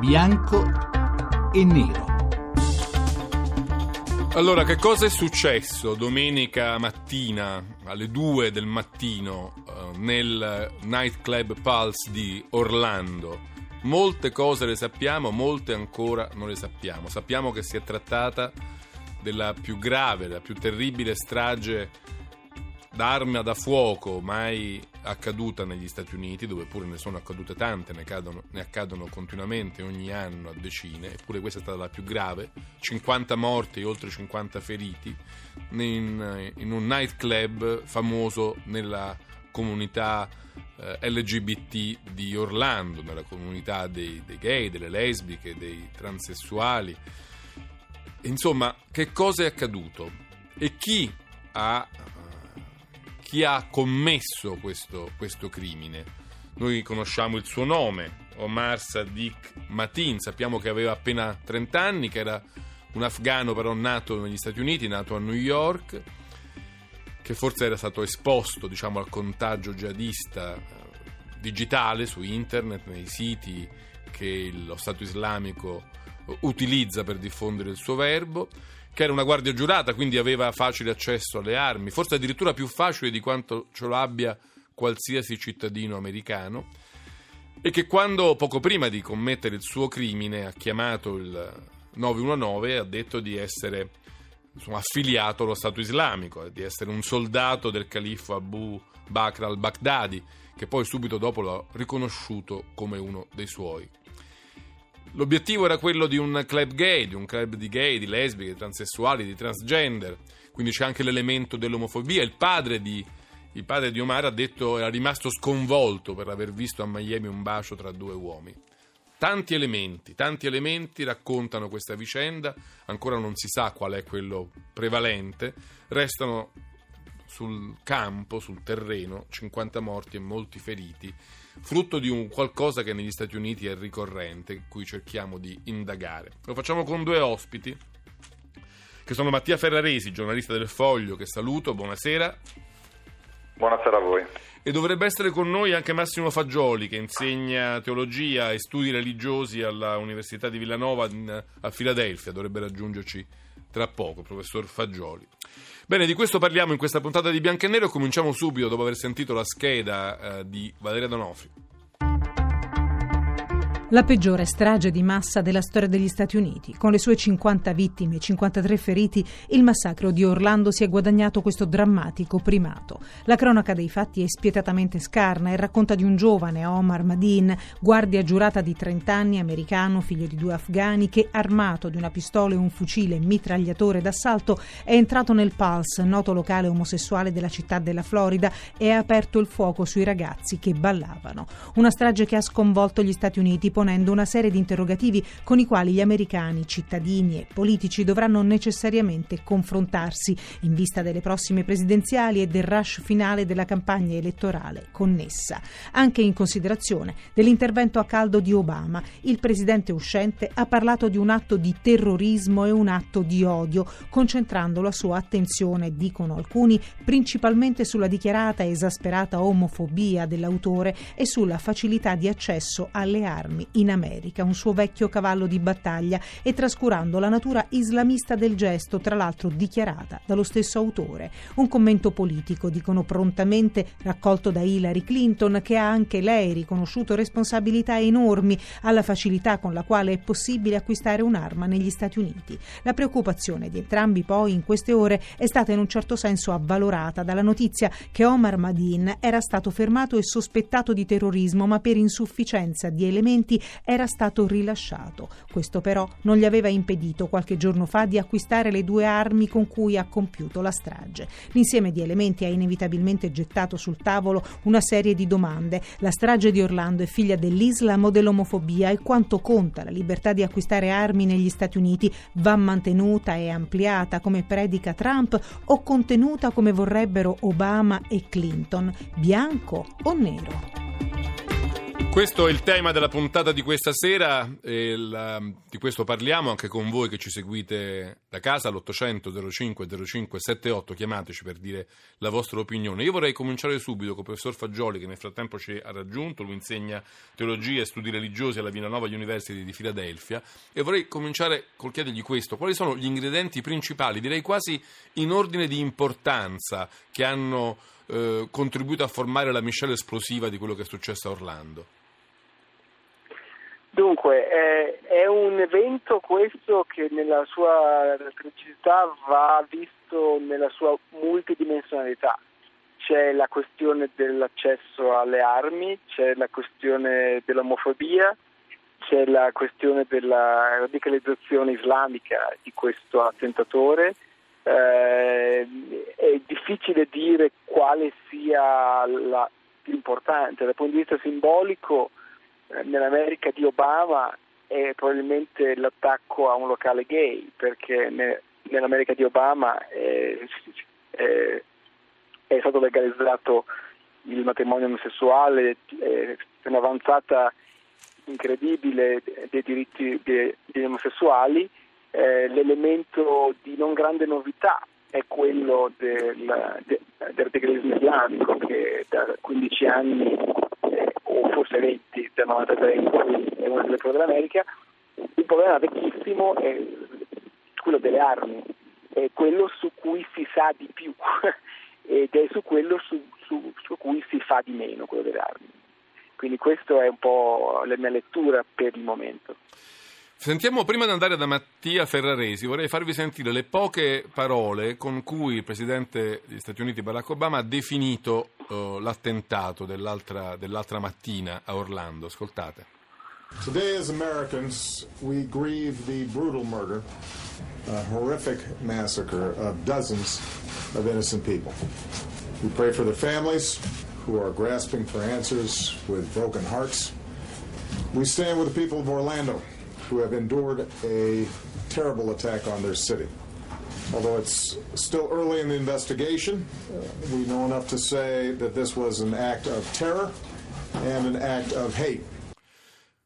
bianco e nero. Allora, che cosa è successo domenica mattina alle 2 del mattino eh, nel nightclub Pulse di Orlando? Molte cose le sappiamo, molte ancora non le sappiamo. Sappiamo che si è trattata della più grave, della più terribile strage d'arma da fuoco mai accaduta negli Stati Uniti, dove pure ne sono accadute tante, ne, cadono, ne, accadono continuamente ogni anno a decine, eppure questa è stata la più grave, 50 morti e oltre 50 feriti in, in un nightclub famoso nella comunità eh, LGBT di Orlando, nella comunità dei, dei gay, delle lesbiche, dei transessuali. Insomma, che cosa è accaduto? E chi ha chi ha commesso questo, questo crimine. Noi conosciamo il suo nome, Omar Sadiq Matin, sappiamo che aveva appena 30 anni, che era un afgano però nato negli Stati Uniti, nato a New York, che forse era stato esposto diciamo, al contagio jihadista eh, digitale su internet, nei siti che lo Stato islamico utilizza per diffondere il suo verbo che era una guardia giurata, quindi aveva facile accesso alle armi, forse addirittura più facile di quanto ce lo abbia qualsiasi cittadino americano, e che quando poco prima di commettere il suo crimine ha chiamato il 911 ha detto di essere insomma, affiliato allo Stato islamico, di essere un soldato del califfo Abu Bakr al-Baghdadi, che poi subito dopo l'ha riconosciuto come uno dei suoi. L'obiettivo era quello di un club gay, di un club di gay, di lesbiche, di transessuali, di transgender, quindi c'è anche l'elemento dell'omofobia. Il padre di, il padre di Omar ha detto era rimasto sconvolto per aver visto a Miami un bacio tra due uomini. Tanti elementi, tanti elementi raccontano questa vicenda, ancora non si sa qual è quello prevalente, restano sul campo, sul terreno, 50 morti e molti feriti, frutto di un qualcosa che negli Stati Uniti è ricorrente, in cui cerchiamo di indagare. Lo facciamo con due ospiti, che sono Mattia Ferraresi, giornalista del Foglio, che saluto, buonasera. Buonasera a voi. E dovrebbe essere con noi anche Massimo Fagioli, che insegna teologia e studi religiosi all'Università di Villanova a Filadelfia, dovrebbe raggiungerci tra poco, professor Fagioli. Bene, di questo parliamo in questa puntata di Bianco e Nero cominciamo subito dopo aver sentito la scheda eh, di Valeria Donofri. La peggiore strage di massa della storia degli Stati Uniti. Con le sue 50 vittime e 53 feriti, il massacro di Orlando si è guadagnato questo drammatico primato. La cronaca dei fatti è spietatamente scarna e racconta di un giovane, Omar Madin, guardia giurata di 30 anni, americano, figlio di due afghani, che armato di una pistola e un fucile mitragliatore d'assalto è entrato nel Pulse, noto locale omosessuale della città della Florida, e ha aperto il fuoco sui ragazzi che ballavano. Una strage che ha sconvolto gli Stati Uniti ponendo una serie di interrogativi con i quali gli americani, cittadini e politici dovranno necessariamente confrontarsi in vista delle prossime presidenziali e del rush finale della campagna elettorale connessa. Anche in considerazione dell'intervento a caldo di Obama, il presidente uscente ha parlato di un atto di terrorismo e un atto di odio, concentrando la sua attenzione, dicono alcuni, principalmente sulla dichiarata esasperata omofobia dell'autore e sulla facilità di accesso alle armi in America, un suo vecchio cavallo di battaglia, e trascurando la natura islamista del gesto, tra l'altro dichiarata dallo stesso autore. Un commento politico, dicono prontamente, raccolto da Hillary Clinton, che ha anche lei riconosciuto responsabilità enormi alla facilità con la quale è possibile acquistare un'arma negli Stati Uniti. La preoccupazione di entrambi poi in queste ore è stata in un certo senso avvalorata dalla notizia che Omar Madin era stato fermato e sospettato di terrorismo, ma per insufficienza di elementi era stato rilasciato. Questo però non gli aveva impedito qualche giorno fa di acquistare le due armi con cui ha compiuto la strage. L'insieme di elementi ha inevitabilmente gettato sul tavolo una serie di domande. La strage di Orlando è figlia dell'Islam o dell'omofobia e quanto conta la libertà di acquistare armi negli Stati Uniti va mantenuta e ampliata come predica Trump o contenuta come vorrebbero Obama e Clinton, bianco o nero? Questo è il tema della puntata di questa sera la, di questo parliamo anche con voi che ci seguite da casa all'800 05 05 78, chiamateci per dire la vostra opinione. Io vorrei cominciare subito con il professor Fagioli che nel frattempo ci ha raggiunto, lui insegna teologia e studi religiosi alla Villanova University di Filadelfia e vorrei cominciare col chiedergli questo, quali sono gli ingredienti principali, direi quasi in ordine di importanza, che hanno eh, contribuito a formare la miscela esplosiva di quello che è successo a Orlando? Dunque, eh, è un evento questo che nella sua tragicità va visto nella sua multidimensionalità. C'è la questione dell'accesso alle armi, c'è la questione dell'omofobia, c'è la questione della radicalizzazione islamica di questo attentatore. Eh, è difficile dire quale sia la più importante dal punto di vista simbolico nell'America di Obama è probabilmente l'attacco a un locale gay, perché ne, nell'America di Obama è, è, è, stato legalizzato il matrimonio omosessuale, è un'avanzata incredibile dei diritti degli omosessuali, eh, l'elemento di non grande novità è quello del, del, del islamico che da 15 anni o forse 20 del 93 in cui è una delle prove dell'America, il problema vecchissimo è quello delle armi, è quello su cui si sa di più ed è su quello su, su, su cui si fa di meno, quello delle armi. Quindi questa è un po' la mia lettura per il momento. Sentiamo prima di andare da Mattia Ferraresi, vorrei farvi sentire le poche parole con cui il presidente degli Stati Uniti Barack Obama ha definito uh, l'attentato dell'altra, dell'altra mattina a Orlando. Ascoltate. Today, as Americans, we grieve the brutal murder, a horrific massacre of dozens of innocent people. We pray for their families who are grasping for answers with broken hearts. We stand with the people of Orlando who have endured a terrible attack on their city. Although it's still early in the investigation, we know enough to say that this was an act of terror and an act of hate.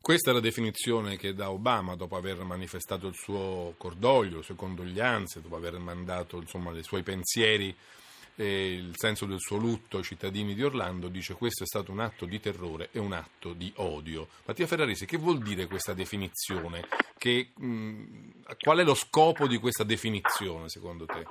Questa è la definizione che dà Obama dopo aver manifestato il suo cordoglio, le sue condoglianze, dopo aver mandato insomma, i suoi pensieri e il senso del suo lutto ai cittadini di Orlando, dice questo è stato un atto di terrore e un atto di odio. Mattia Ferraresi, che vuol dire questa definizione? Che, mh, qual è lo scopo di questa definizione secondo te?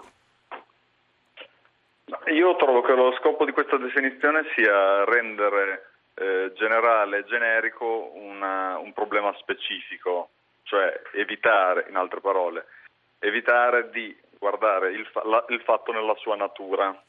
Io trovo che lo scopo di questa definizione sia rendere eh, generale e generico una, un problema specifico, cioè evitare, in altre parole, evitare di guardare il, fa- la- il fatto nella sua natura.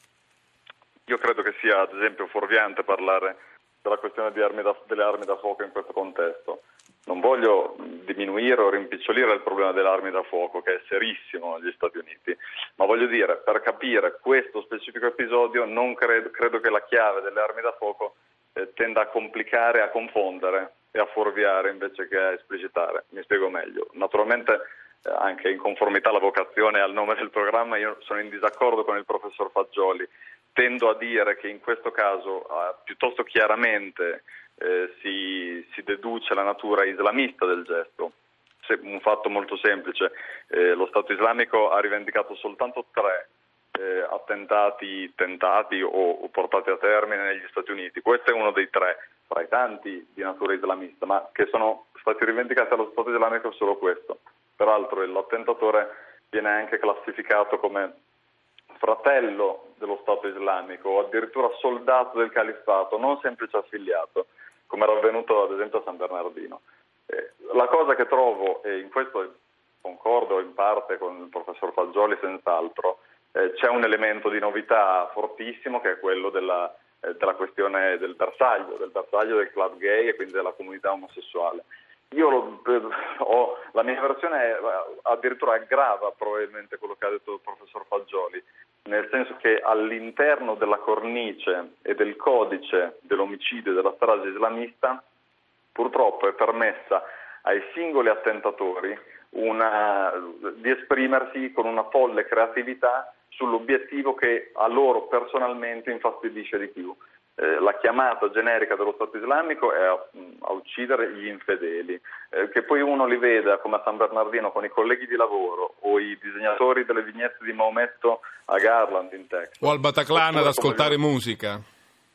Io credo che sia, ad esempio, fuorviante parlare della questione armi da, delle armi da fuoco in questo contesto. Non voglio diminuire o rimpicciolire il problema delle armi da fuoco, che è serissimo negli Stati Uniti, ma voglio dire, per capire questo specifico episodio, credo, credo che la chiave delle armi da fuoco eh, tenda a complicare, a confondere e a fuorviare invece che a esplicitare. Mi spiego meglio. Naturalmente anche in conformità alla vocazione e al nome del programma, io sono in disaccordo con il professor Fagioli. Tendo a dire che in questo caso eh, piuttosto chiaramente eh, si, si, deduce la natura islamista del gesto. Se, un fatto molto semplice, eh, lo Stato islamico ha rivendicato soltanto tre eh, attentati tentati o, o portati a termine negli Stati Uniti. Questo è uno dei tre fra i tanti di natura islamista, ma che sono stati rivendicati dallo Stato islamico solo questo. Peraltro l'attentatore viene anche classificato come fratello dello Stato islamico o addirittura soldato del califfato, non semplice affiliato, come era avvenuto ad esempio a San Bernardino. Eh, la cosa che trovo, e in questo concordo in parte con il professor Fagioli senz'altro, eh, c'è un elemento di novità fortissimo che è quello della, eh, della questione del bersaglio, del bersaglio del club gay e quindi della comunità omosessuale. Io lo, ho, la mia versione addirittura aggrava probabilmente quello che ha detto il professor Fagioli, nel senso che all'interno della cornice e del codice dell'omicidio e della strage islamista purtroppo è permessa ai singoli attentatori una, di esprimersi con una folle creatività sull'obiettivo che a loro personalmente infastidisce di più. Eh, la chiamata generica dello Stato islamico è a, a uccidere gli infedeli, eh, che poi uno li veda come a San Bernardino con i colleghi di lavoro o i disegnatori delle vignette di Maometto a Garland in Texas. O al Bataclan ad ascoltare musica.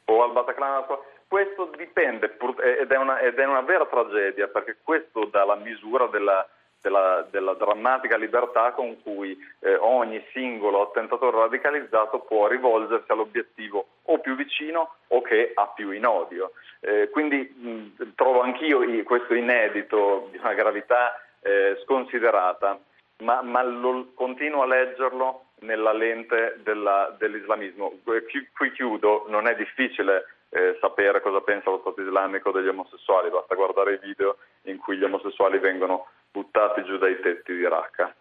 O al Bataclan questo dipende ed è, una, ed è, una, vera tragedia perché questo dà la misura della, della, della drammatica libertà con cui eh, ogni singolo attentatore radicalizzato può rivolgersi all'obiettivo o più vicino o che ha più in odio. Eh, quindi mh, trovo anch'io questo inedito di una gravità eh, sconsiderata, ma, ma lo, continuo a leggerlo nella lente della, dell'islamismo. Qui, qui chiudo, non è difficile eh, sapere cosa pensa lo Stato islamico degli omosessuali, basta guardare i video in cui gli omosessuali vengono buttati giù dai tetti di Raqqa.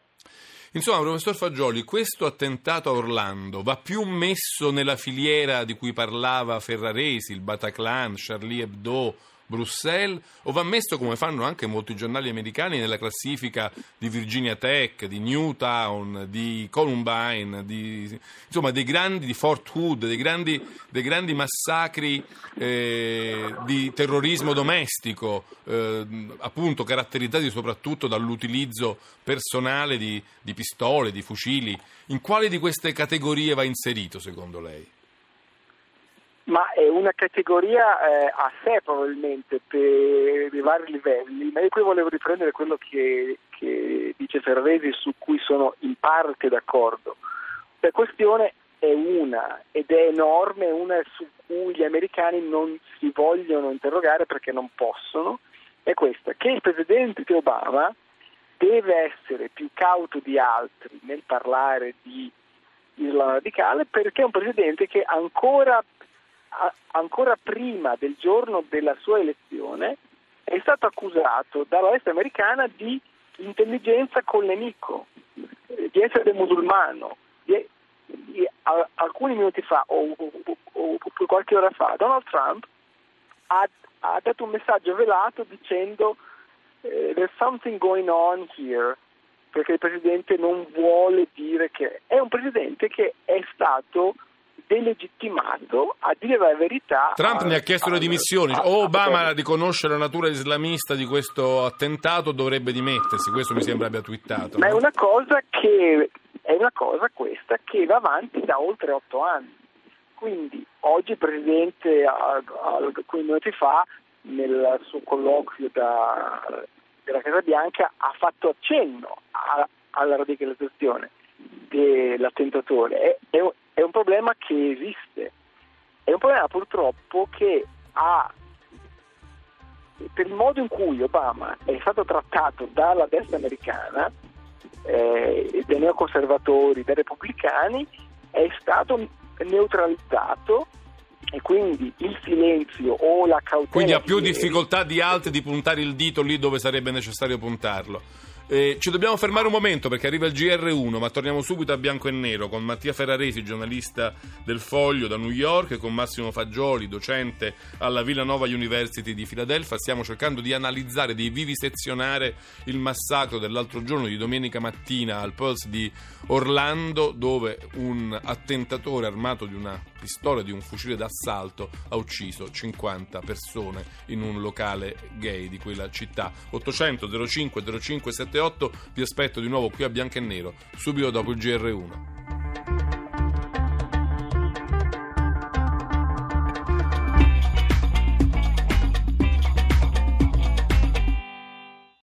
Insomma, professor Fagioli, questo attentato a Orlando va più messo nella filiera di cui parlava Ferraresi, il Bataclan, Charlie Hebdo, Bruxelles o va messo come fanno anche molti giornali americani nella classifica di Virginia Tech, di Newtown, di Columbine, di, insomma dei grandi, di Fort Hood, dei grandi, dei grandi massacri eh, di terrorismo domestico, eh, appunto caratterizzati soprattutto dall'utilizzo personale di, di pistole, di fucili. In quale di queste categorie va inserito secondo lei? Ma è una categoria eh, a sé probabilmente per i vari livelli, ma io qui volevo riprendere quello che, che dice Ferresi su cui sono in parte d'accordo. La questione è una ed è enorme, una su cui gli americani non si vogliono interrogare perché non possono, è questa, che il presidente Obama deve essere più cauto di altri nel parlare di Islam radicale perché è un presidente che ancora ancora prima del giorno della sua elezione, è stato accusato dalla destra americana di intelligenza col nemico, eh, di essere musulmano. Di, di, a, alcuni minuti fa o, o, o, o, qualche ora fa, Donald Trump ha, ha dato un messaggio velato dicendo eh, there's something going on here perché il presidente non vuole dire che è un presidente che è stato delegittimato a dire la verità. Trump ne ha chiesto le dimissioni, o Obama riconosce la natura islamista di questo attentato dovrebbe dimettersi, questo mi sembra abbia twittato. Ma no? è una cosa che è una cosa questa che va avanti da oltre otto anni. Quindi oggi il Presidente alcuni minuti fa nel suo colloquio da, della Casa Bianca ha fatto accenno a, alla radicalizzazione dell'attentatore. È, è, è un problema che esiste, è un problema purtroppo che ha per il modo in cui Obama è stato trattato dalla destra americana, eh, dai neoconservatori, dai repubblicani, è stato neutralizzato e quindi il silenzio o la cautela. Quindi ha più difficoltà di altri di puntare il dito lì dove sarebbe necessario puntarlo. Eh, ci dobbiamo fermare un momento perché arriva il GR1, ma torniamo subito a bianco e nero con Mattia Ferraresi, giornalista del Foglio da New York, e con Massimo Fagioli, docente alla Villanova University di Filadelfia. Stiamo cercando di analizzare, di vivisezionare il massacro dell'altro giorno di domenica mattina al Pulse di Orlando, dove un attentatore armato di una pistola di un fucile d'assalto ha ucciso 50 persone in un locale gay di quella città. 800 05 05 78 vi aspetto di nuovo qui a Bianco e Nero, subito dopo il GR1.